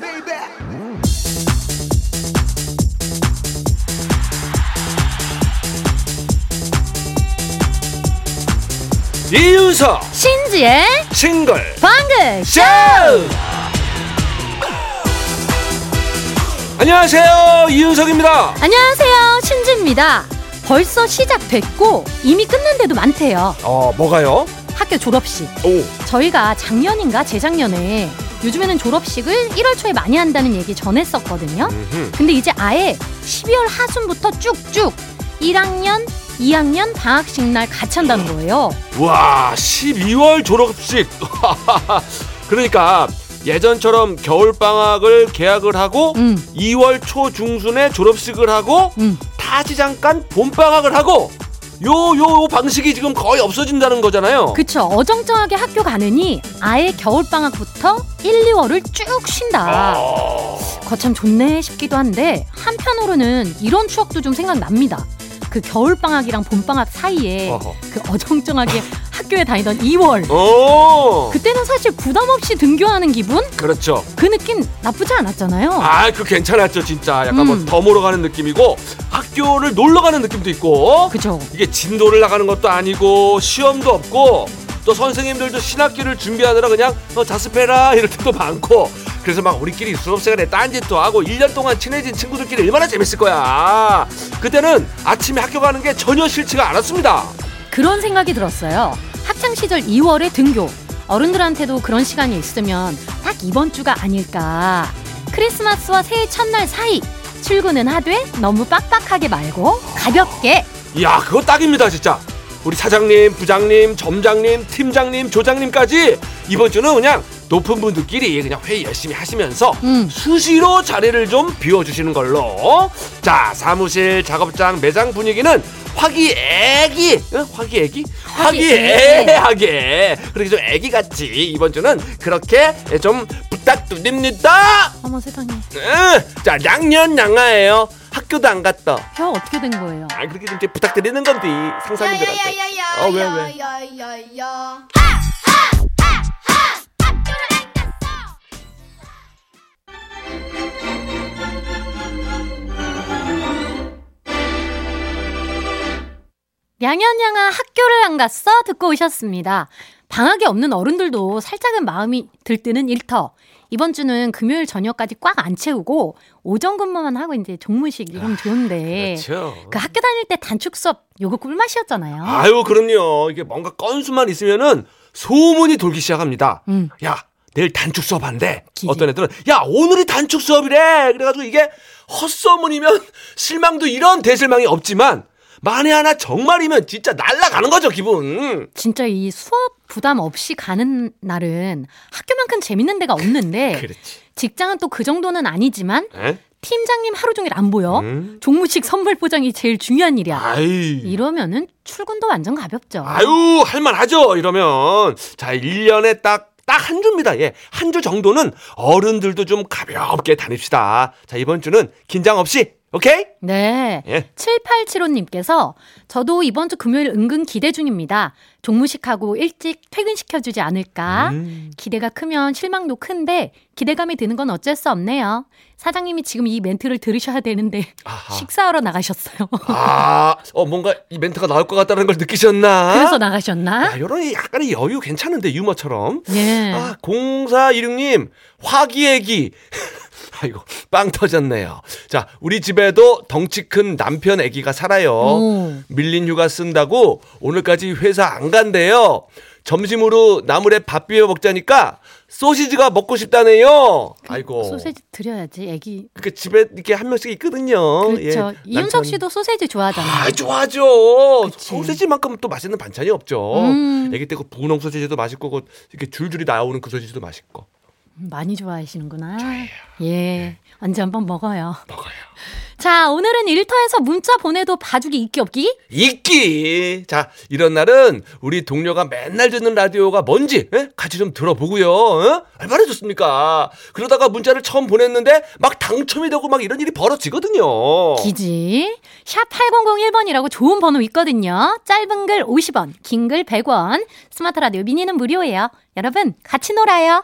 baby. 이윤석 신지의 싱글 방글 쇼! 안녕하세요 이윤석입니다. 안녕하세요 신지입니다. 벌써 시작됐고 이미 끝난 데도 많대요. 어 뭐가요? 학교 졸업식. 오. 저희가 작년인가 재작년에 요즘에는 졸업식을 1월 초에 많이 한다는 얘기 전했었거든요. 근데 이제 아예 12월 하순부터 쭉쭉 1학년 2학년 방학식 날 같이 한다는 거예요 와 12월 졸업식 그러니까 예전처럼 겨울 방학을 개학을 하고 음, 2월 초 중순에 졸업식을 하고 음. 다시 잠깐 봄 방학을 하고 요 요 방식이 지금 거의 없어진다는 거잖아요 그쵸 어정쩡하게 학교 가느니 아예 겨울방학부터 1, 2월을 쭉 쉰다 어... 거참 좋네 싶기도 한데 한편으로는 이런 추억도 좀 생각납니다. 그 겨울 방학이랑 봄 방학 사이에 어허. 그 어정쩡하게 학교에 다니던 2월 오 그때는 사실 부담 없이 등교하는 기분? 그렇죠 그 느낌 나쁘지 않았잖아요. 아, 그 괜찮았죠, 진짜. 약간 음. 뭐더 몰러 가는 느낌이고 학교를 놀러 가는 느낌도 있고. 그죠? 이게 진도를 나가는 것도 아니고 시험도 없고 또 선생님들도 신학기를 준비하느라 그냥 어, 자습해라 이럴 때도 많고 그래서 막 우리끼리 수업 시간에 딴짓도 하고 1년 동안 친해진 친구들끼리 얼마나 재밌을 거야. 그때는 아침에 학교 가는 게 전혀 싫지가 않았습니다. 그런 생각이 들었어요. 학창 시절 2월에 등교. 어른들한테도 그런 시간이 있으면 딱 이번 주가 아닐까. 크리스마스와 새해 첫날 사이 출근은 하되 너무 빡빡하게 말고 가볍게 이야, 그거 딱입니다, 진짜. 우리 사장님, 부장님, 점장님, 팀장님, 조장님까지 이번 주는 그냥 높은 분들끼리 그냥 회의 열심히 하시면서 음. 수시로 자리를 좀 비워주시는 걸로. 자, 사무실, 작업장, 매장 분위기는 화기애기, 응? 화기애기? 화기애애하게. 그렇게 좀 애기같이 이번 주는 그렇게 좀 부탁드립니다. 어머 세상에 응. 자, 양년 양아예요. 학교도 안 갔다. 혀 어떻게 된 거예요? 아, 그렇게 좀 이제 부탁드리는 건데 상사님들한테. 어, 왜, 왜? 야야야야야야야. 양현양아 학교를 안 갔어? 듣고 오셨습니다. 방학이 없는 어른들도 살짝은 마음이 들뜨는 일터. 이번 주는 금요일 저녁까지 꽉 안 채우고 오전 근무만 하고 이제 종무식 이러면 좋은데 그렇죠. 그 학교 다닐 때 단축 수업 요거 꿀맛이었잖아요. 아유, 그럼요. 이게 뭔가 건수만 있으면은 소문이 돌기 시작합니다. 음. 야, 내일 단축 수업 한대. 어떤 애들은 야, 오늘이 단축 수업이래. 그래가지고 이게 헛소문이면 실망도 이런 대실망이 없지만 만에 하나 정말이면 진짜 날라가는 거죠, 기분. 진짜 이 수업 부담 없이 가는 날은 학교만큼 재밌는 데가 없는데 그렇지. 직장은 또 그 정도는 아니지만 에? 팀장님 하루 종일 안 보여. 음? 종무식 선물 포장이 제일 중요한 일이야. 아이. 이러면은 출근도 완전 가볍죠. 아유, 할만하죠, 이러면. 자, 1년에 딱, 딱 한 주입니다. 예. 한 주 정도는 어른들도 좀 가볍게 다닙시다. 자, 이번 주는 긴장 없이, 오케이? 네. 예. 7875님께서 저도 이번 주 금요일 은근 기대 중입니다. 종무식하고 일찍 퇴근시켜주지 않을까? 음. 기대가 크면 실망도 큰데 기대감이 드는 건 어쩔 수 없네요. 사장님이 지금 이 멘트를 들으셔야 되는데 아하. 식사하러 나가셨어요. 아, 어, 뭔가 이 멘트가 나올 것 같다는 걸 느끼셨나? 그래서 나가셨나? 야, 요런 약간의 여유 괜찮은데, 유머처럼. 예. 아, 0416님, 화기애기. 아이고, 빵 터졌네요. 자, 우리 집에도 덩치 큰 남편 애기가 살아요. 오. 밀린 휴가 쓴다고 오늘까지 회사 안 간대요. 점심으로 나물에 밥 비벼 먹자니까 소시지가 먹고 싶다네요. 아이고. 소세지 드려야지, 애기. 그 집에 이렇게 한 명씩 있거든요. 그렇죠. 예, 이윤석. 씨도 소세지 좋아하잖아요. 아, 좋아하죠. 그치. 소세지만큼 또 맛있는 반찬이 없죠. 음. 애기 때 그 분홍 소세지도 맛있고 그 이렇게 줄줄이 나오는 그 소세지도 맛있고. 많이 좋아하시는구나. 예. 언제 한번 먹어요. 먹어요. 자, 오늘은 일터에서 문자 보내도 봐주기 있기 없기? 있기. 자, 이런 날은 우리 동료가 맨날 듣는 라디오가 뭔지 에? 같이 좀 들어보고요. 어? 얼마나 좋습니까? 그러다가 문자를 처음 보냈는데 막 당첨이 되고 막 이런 일이 벌어지거든요. 기지. 샵 8001번이라고 좋은 번호 있거든요. 짧은 글 50원, 긴 글 100원. 스마트 라디오 미니는 무료예요. 여러분, 같이 놀아요.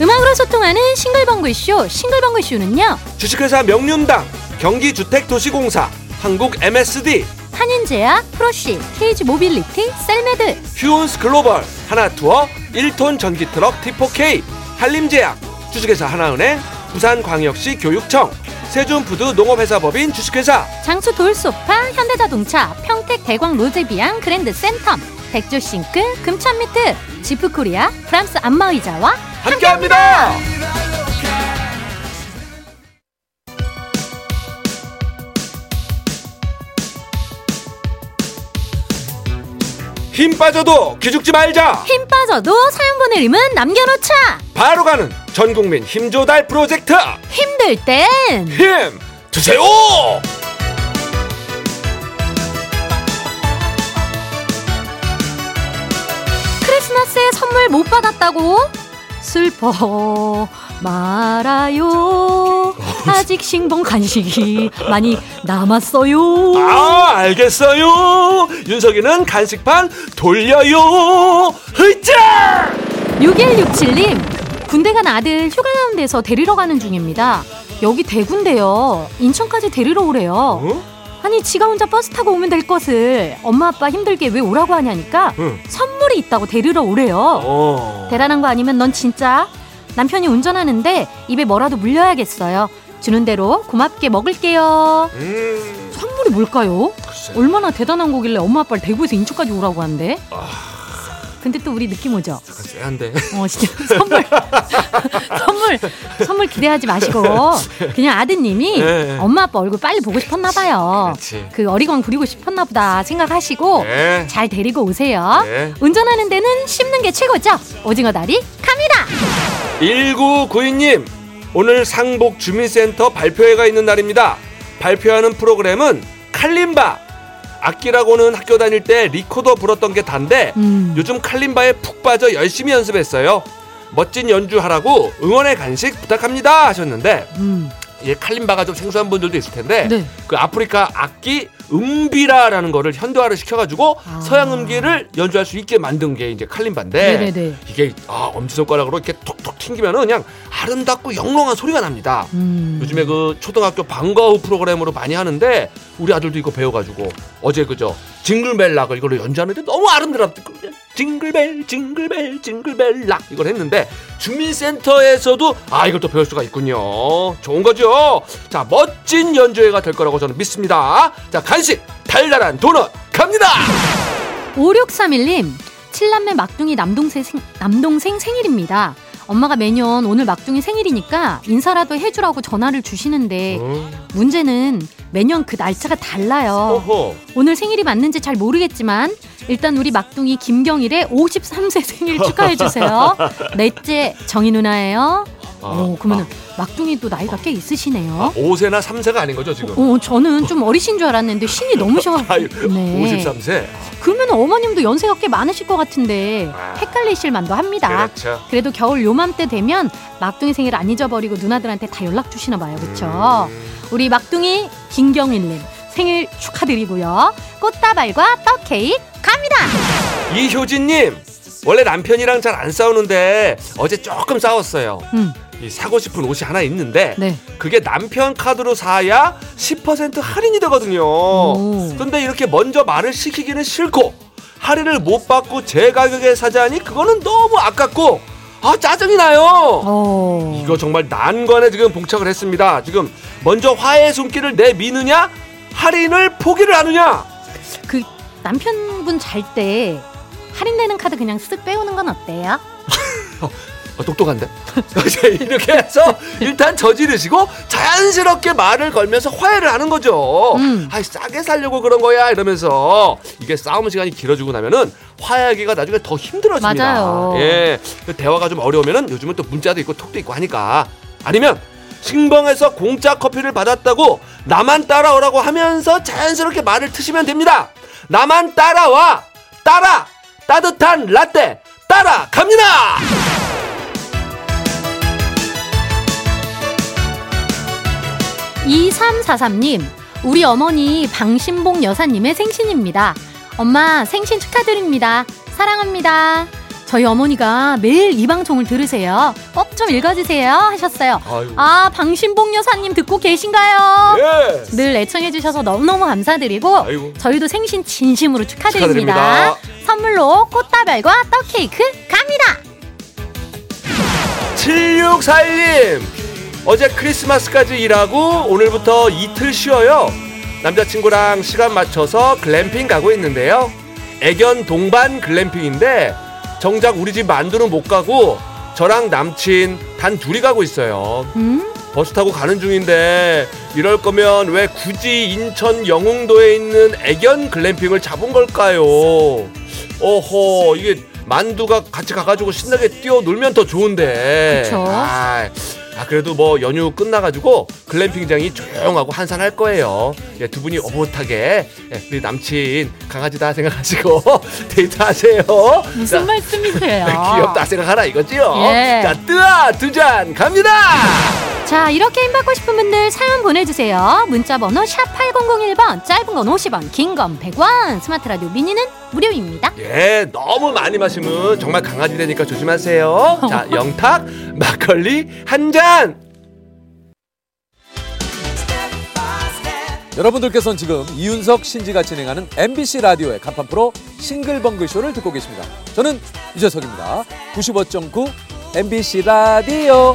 음악으로 소통하는 싱글벙글쇼 싱글벙글쇼는요. 주식회사 명륜당, 경기주택도시공사, 한국 MSD, 한림제약, 프로시, 케이지 모빌리티, 셀메드. 휴온스 글로벌, 하나투어, 1톤 전기트럭 T4K, 한림제약, 주식회사 하나은행, 부산광역시 교육청, 세준푸드 농업회사법인 주식회사, 장수 돌소파, 현대자동차, 평택 대광 로제비앙 그랜드 센텀 백조싱크, 금천미트, 지프코리아, 프랑스 안마의자와 함께합니다. 힘 빠져도 기죽지 말자. 힘 빠져도 사연 보내림은 남겨놓자 바로 가는 전국민 힘조달 프로젝트 힘들 땐 힘 드세요. 크리스마스에 선물 못 받았다고? 슬퍼 말아요. 아직 신봉 간식이 많이 남았어요. 아 알겠어요. 윤석이는 간식판 돌려요. 흐짜. 6167님, 군대 간 아들 휴가 나온 데서 데리러 가는 중입니다. 여기 대구인데요. 인천까지 데리러 오래요. 어? 아니, 지가 혼자 버스 타고 오면 될 것을 엄마 아빠 힘들게 왜 오라고 하냐니까 응. 선물이 있다고 데리러 오래요. 어. 대단한 거 아니면 넌 진짜 남편이 운전하는데 입에 뭐라도 물려야겠어요. 주는 대로 고맙게 먹을게요. 음. 선물이 뭘까요? 글쎄. 얼마나 대단한 거길래 엄마 아빠를 대구에서 인천까지 오라고 한대? 근데 또 우리 느낌 오죠? 약간 쎄한데. 어, 진짜 선물 선물 선물 기대하지 마시고 그냥 아드님이 네. 엄마 아빠 얼굴 빨리 보고 싶었나 봐요. 그렇지. 그 어리광 부리고 싶었나 보다 생각하시고 네. 잘 데리고 오세요. 네. 운전하는 데는 씹는 게 최고죠. 오징어 다리 갑니다. 1992님 오늘 상복 주민센터 발표회가 있는 날입니다. 발표하는 프로그램은 칼림바. 악기라고는 학교 다닐 때 리코더 불었던 게 단데 음. 요즘 칼림바에 푹 빠져 열심히 연습했어요. 멋진 연주하라고 응원의 간식 부탁합니다 하셨는데 음. 예, 칼림바가 좀 생소한 분들도 있을 텐데 네. 그 아프리카 악기 음비라라는 거를 현대화를 시켜가지고 아. 서양 음기를 연주할 수 있게 만든 게 이제 칼림바인데 네네네. 이게 아, 엄지손가락으로 이렇게 톡톡 튕기면은 그냥 아름답고 영롱한 소리가 납니다. 음. 요즘에 그 초등학교 방과 후 프로그램으로 많이 하는데 우리 아들도 이거 배워가지고 어제 그저 징글벨 락을 이걸로 연주하는데 너무 아름답더라고요. 징글벨 징글벨 징글벨 락 이걸 했는데 주민센터에서도 아 이걸 또 배울 수가 있군요. 좋은 거죠. 자 멋진 연주회가 될 거라고 저는 믿습니다. 자 간식 달달한 도넛 갑니다. 5631님, 칠남매 막둥이 남동생, 생, 남동생 생일입니다. 엄마가 매년 오늘 막둥이 생일이니까 인사라도 해주라고 전화를 주시는데 문제는 매년 그 날짜가 달라요. 어허. 오늘 생일이 맞는지 잘 모르겠지만 일단 우리 막둥이 김경일의 53세 생일 축하해주세요. 넷째 정희 누나예요. 아, 오, 그러면 막둥이도 나이가 꽤 있으시네요. 5세나 3세가 아닌 거죠 지금. 어, 저는 좀 어리신 줄 알았는데 신이 넘으셔. 아유, 네. 53세. 그러면 어머님도 연세가 꽤 많으실 것 같은데 아. 헷갈리실 만도 합니다. 그렇죠. 그래도 겨울 요맘때 되면 막둥이 생일 안 잊어버리고 누나들한테 다 연락 주시나 봐요. 그쵸? 음. 우리 막둥이 김경일님 생일 축하드리고요. 꽃다발과 떡 케이크 갑니다. 이효진님 원래 남편이랑 잘 안 싸우는데 어제 조금 싸웠어요. 음, 이 사고 싶은 옷이 하나 있는데 네. 그게 남편 카드로 사야 10% 할인이 되거든요. 오. 근데 이렇게 먼저 말을 시키기는 싫고 할인을 못 받고 제 가격에 사자니 그거는 너무 아깝고 아 짜증이 나요. 어. 이거 정말 난관에 지금 봉착을 했습니다. 지금 먼저 화해의 손길을 내미느냐 할인을 포기를 하느냐 그 남편분 잘 때 할인되는 카드 그냥 쓱 빼오는 건 어때요? 어, 똑똑한데? 자, 이렇게 해서 일단 저지르시고 자연스럽게 말을 걸면서 화해를 하는 거죠. 음. 아이 싸게 살려고 그런 거야 이러면서 이게 싸움 시간이 길어지고 나면은 화해하기가 나중에 더 힘들어집니다. 맞아요. 예, 그 대화가 좀 어려우면은 요즘은 또 문자도 있고 톡도 있고 하니까 아니면 신봉에서 공짜 커피를 받았다고 나만 따라오라고 하면서 자연스럽게 말을 트시면 됩니다. 나만 따라와 따라 따뜻한 라떼 따라 갑니다. 2343님, 우리 어머니 방신봉 여사님의 생신입니다. 엄마 생신 축하드립니다. 사랑합니다. 저희 어머니가 매일 이 방송을 들으세요. 꼭 좀 읽어주세요 하셨어요. 아이고. 아 방신봉 여사님 듣고 계신가요? 예. 늘 애청해주셔서 너무너무 감사드리고 아이고. 저희도 생신 진심으로 축하드립니다. 축하드립니다. 선물로 꽃다발과 떡케이크 갑니다. 7641님 어제 크리스마스까지 일하고 오늘부터 이틀 쉬어요 남자친구랑 시간 맞춰서 글램핑 가고 있는데요 애견 동반 글램핑인데 정작 우리 집 만두는 못 가고 저랑 남친 단 둘이 가고 있어요 음? 버스 타고 가는 중인데 이럴 거면 왜 굳이 인천 영흥도에 있는 애견 글램핑을 잡은 걸까요? 어허 이게 만두가 같이 가가지고 신나게 뛰어놀면 더 좋은데. 그쵸. 아, 아, 그래도 뭐 연휴 끝나가지고 글램핑장이 조용하고 한산할 거예요. 예, 두 분이 오붓하게 예, 우리 남친 강아지다 생각하시고 데이트하세요. 무슨 자, 말씀이세요? 귀엽다 생각하라 이거지요. 예. 자 뜨아 두 잔 갑니다. 자, 이렇게 힘 받고 싶은 분들 사연 보내주세요. 문자 번호 샵8001번, 짧은 건 50원, 긴 건 100원, 스마트 라디오 미니는 무료입니다. 예, 너무 많이 마시면 정말 강아지 되니까 조심하세요. 자, 영탁 막걸리 한 잔. 여러분들께서는 지금 이윤석 신지가 진행하는 MBC 라디오의 간판 프로 싱글벙글 쇼를 듣고 계십니다. 저는 유재석입니다. 95.9 MBC 라디오.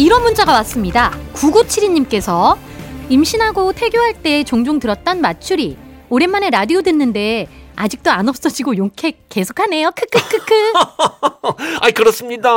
이런 문자가 왔습니다. 9972님께서 임신하고 태교할 때 종종 들었던 맞추리. 오랜만에 라디오 듣는데 아직도 안 없어지고 용케 계속하네요. 크크크크. 아이 그렇습니다.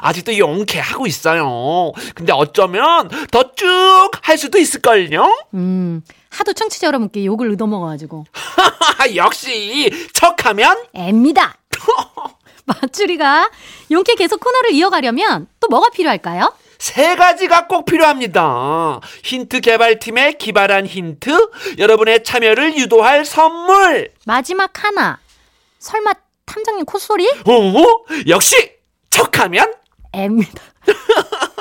아직도 용케 하고 있어요. 근데 어쩌면 더 쭉 할 수도 있을걸요? 음, 하도 청취자 여러분께 욕을 얻어먹어가지고. 역시 척하면 앱니다. 맞추리가 용케 계속 코너를 이어가려면 또 뭐가 필요할까요? 세 가지가 꼭 필요합니다. 힌트 개발팀의 기발한 힌트, 여러분의 참여를 유도할 선물. 마지막 하나. 설마 탐정님 콧소리? 어? 역시 척하면 앱니다.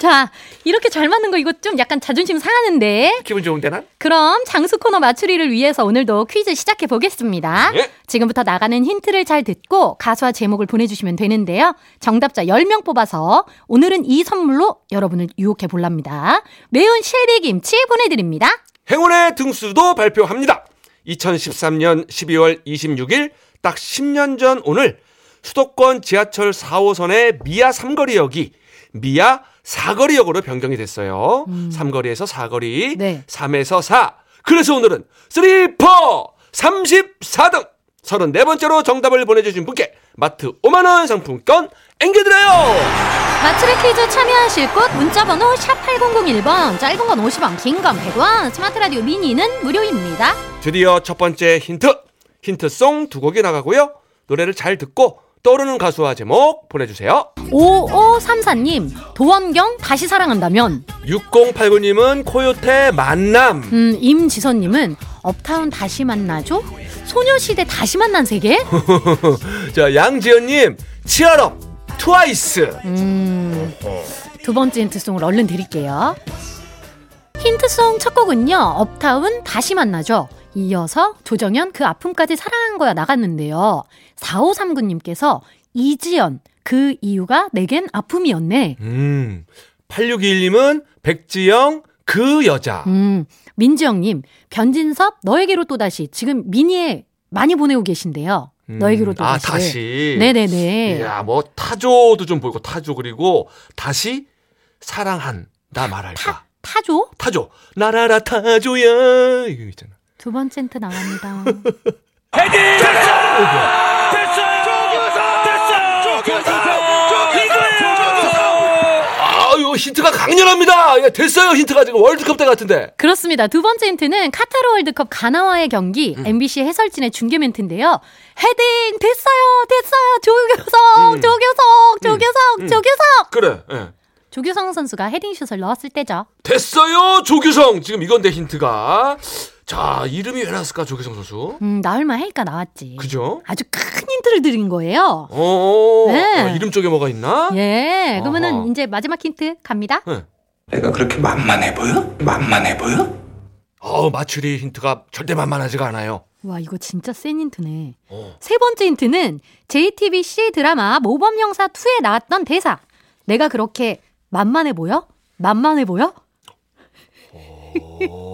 자, 이렇게 잘 맞는 거 이거 좀 약간 자존심 상하는데. 기분 좋은데 난? 그럼 장수 코너 맞추리를 위해서 오늘도 퀴즈 시작해 보겠습니다. 예. 지금부터 나가는 힌트를 잘 듣고 가수와 제목을 보내주시면 되는데요. 정답자 10명 뽑아서 오늘은 이 선물로 여러분을 유혹해 볼랍니다. 매운 실비김치 보내드립니다. 행운의 등수도 발표합니다. 2013년 12월 26일 딱 10년 전 오늘 수도권 지하철 4호선의 미아 삼거리역이 미아 사거리역으로 변경이 됐어요. 삼거리에서 사거리, 네. 3에서 4. 그래서 오늘은 3, 4, 34등 34번째로 정답을 보내주신 분께 마트 5만원 상품권 앵겨드려요! 맞추리 퀴즈 참여하실 곳 문자번호 샵 8001번 짧은 건 50원 긴 건 100원 스마트 라디오 미니는 무료입니다. 드디어 첫 번째 힌트. 힌트송 두 곡이 나가고요. 노래를 잘 듣고 떠오르는 가수와 제목 보내주세요. 5534님 도원경 다시 사랑한다면 6089님은 코요태 만남. 음, 임지선님은 업타운 다시 만나죠? 소녀시대 다시 만난 세계? 자, 양지연님, 치얼업, 트와이스. 음, 두 번째 힌트송을 얼른 드릴게요. 힌트송 첫 곡은요, 업타운 다시 만나죠. 이어서 조정현 그 아픔까지 사랑한 거야 나갔는데요. 4539님께서 이지연 그 이유가 내겐 아픔이었네. 음, 8621님은 백지영, 그 여자. 음, 민지영님, 변진섭 너에게로 또다시 지금 미니에 많이 보내고 계신데요. 음, 너에게로 또다시. 아, 다시. 네네네. 이야, 뭐, 타조도 좀 보이고, 타조, 그리고 다시 사랑한, 나 말할까. 타, 타조? 타조. 나라라 타조야. 이거 있잖아. 두 번째 힌트 나갑니다. 헤딩! 됐어! 됐어! 조규성! 조규성! 아유 힌트가 강렬합니다. 예, 됐어요 힌트가 지금 월드컵 때 같은데. 그렇습니다. 두 번째 힌트는 카타르 월드컵 가나와의 경기 음. MBC 해설진의 중계 멘트인데요. 헤딩 됐어요 됐어요 조규성 음. 조규성 음. 조규성 음. 조규성. 그래. 예. 조규성 선수가 헤딩슛을 넣었을 때죠. 됐어요 조규성 지금 이건데 힌트가 자 이름이 왜 나왔을까 조규성 선수 음, 나올만 하니까 나왔지. 그죠? 아주 큰 힌트를 드린 거예요. 어, 네. 어, 이름 쪽에 뭐가 있나? 예, 그러면은. 이제 마지막 힌트 갑니다. 네. 내가 그렇게 만만해 보여? 만만해 보여? 어 맞추리 힌트가 절대 만만하지가 않아요. 와, 이거 진짜 센 힌트네. 어. 세 번째 힌트는 JTBC 드라마 모범영사 2에 나왔던 대사. 내가 그렇게 만만해 보여? 만만해 보여? 어.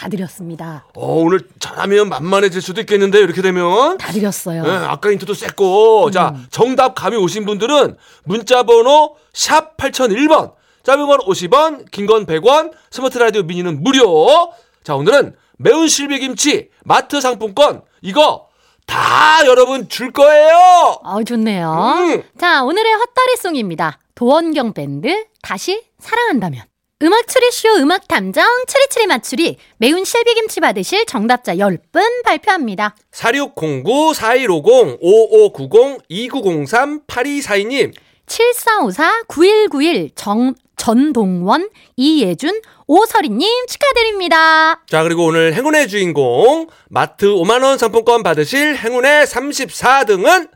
다 드렸습니다. 어, 오늘 잘하면 만만해질 수도 있겠는데 이렇게 되면 다 드렸어요. 네, 아까 힌트도 셌고 자 음. 정답 감이 오신 분들은 문자번호 샵 8001번 짧은 건 50원 긴 건 100원 스마트 라디오 미니는 무료 자 오늘은 매운 실비김치 마트 상품권 이거 다 여러분 줄 거예요 어, 좋네요. 음. 자, 오늘의 헛다리송입니다. 도원경 밴드, 다시 사랑한다면. 음악 추리쇼 음악 탐정 추리추리 맞추리 매운 실비김치 받으실 정답자 10분 발표합니다. 4609 4150 5590 2903 8242님 7454 9191 정, 전동원 이예준 오설이님 축하드립니다. 자 그리고 오늘 행운의 주인공 마트 5만원 상품권 받으실 행운의 34등은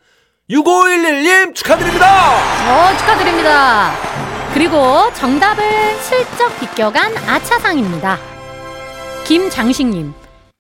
6511님 축하드립니다 어, 축하드립니다. 그리고 정답을 슬쩍 비껴간 아차상입니다. 김장식님,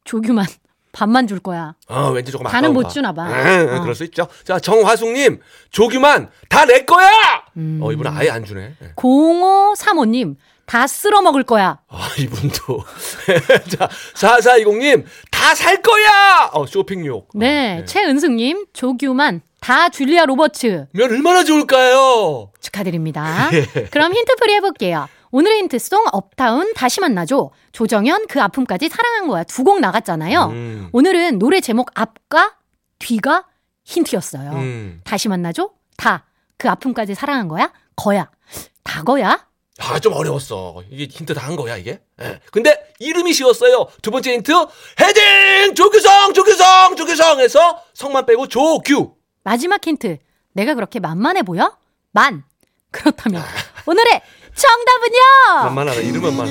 조규만 반만 줄 거야. 어, 왠지 조금 아까운가. 못 주나 봐. 응, 응, 어. 그럴 수 있죠. 자, 정화숙님, 조규만 다 내 거야. 음. 어, 이분은 아예 안 주네. 예. 0535님, 다 쓸어 먹을 거야. 아, 이분도. 자, 4420님, 다 살 거야. 어, 쇼핑욕. 네, 어, 최은숙님, 조규만, 다 줄리아 로버츠. 면 얼마나 좋을까요? 축하드립니다. 예. 그럼 힌트풀이 해볼게요. 오늘의 힌트송 업타운 다시 만나죠. 조정현 그 아픔까지 사랑한 거야. 두 곡 나갔잖아요. 음. 오늘은 노래 제목 앞과 뒤가 힌트였어요. 음. 다시 만나죠? 다. 그 아픔까지 사랑한 거야? 거야. 다 거야? 아, 좀 어려웠어. 이게 힌트 다 한 거야, 이게? 예. 근데 이름이 쉬웠어요. 두 번째 힌트, 헤딩! 조규성! 조규성! 조규성! 해서 성만 빼고 조규! 마지막 힌트. 내가 그렇게 만만해 보여? 만. 그렇다면 아. 오늘의 정답은요? 만만하다, 이름만 많아.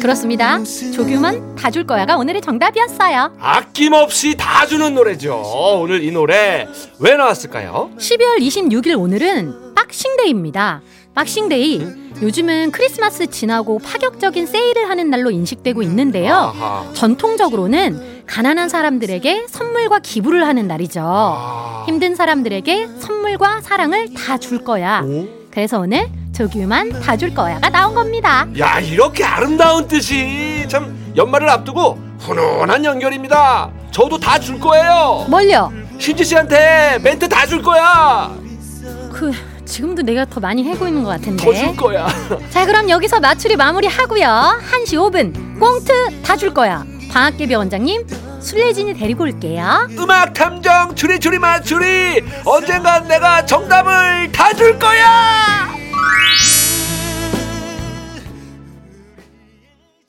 그렇습니다. 조규만 다 줄 거야가 오늘의 정답이었어요. 아낌없이 다 주는 노래죠. 오늘 이 노래 왜 나왔을까요? 12월 26일 오늘은 Boxing Day입니다. Boxing Day. 요즘은 크리스마스 지나고 파격적인 세일을 하는 날로 인식되고 있는데요. 아하. 전통적으로는 가난한 사람들에게 선물과 기부를 하는 날이죠. 아. 힘든 사람들에게 선물과 사랑을 다 줄 거야. 오? 그래서 오늘 조규만 다 줄 거야가 나온 겁니다. 야 이렇게 아름다운 뜻이 참 연말을 앞두고 훈훈한 연결입니다. 저도 다 줄 거예요. 뭘요? 신지 씨한테 멘트 다 줄 거야. 그 지금도 내가 더 많이 해고 있는 것더줄 같은데. 거야. 자 그럼 여기서 마추리 마무리 하고요. 1시 5분 꽁트 다 줄 거야. 방학개비 원장님 술래진이 데리고 올게요. 음악 탐정 추리 추리 맞추리 언젠간 내가 정답을 다 줄 거야.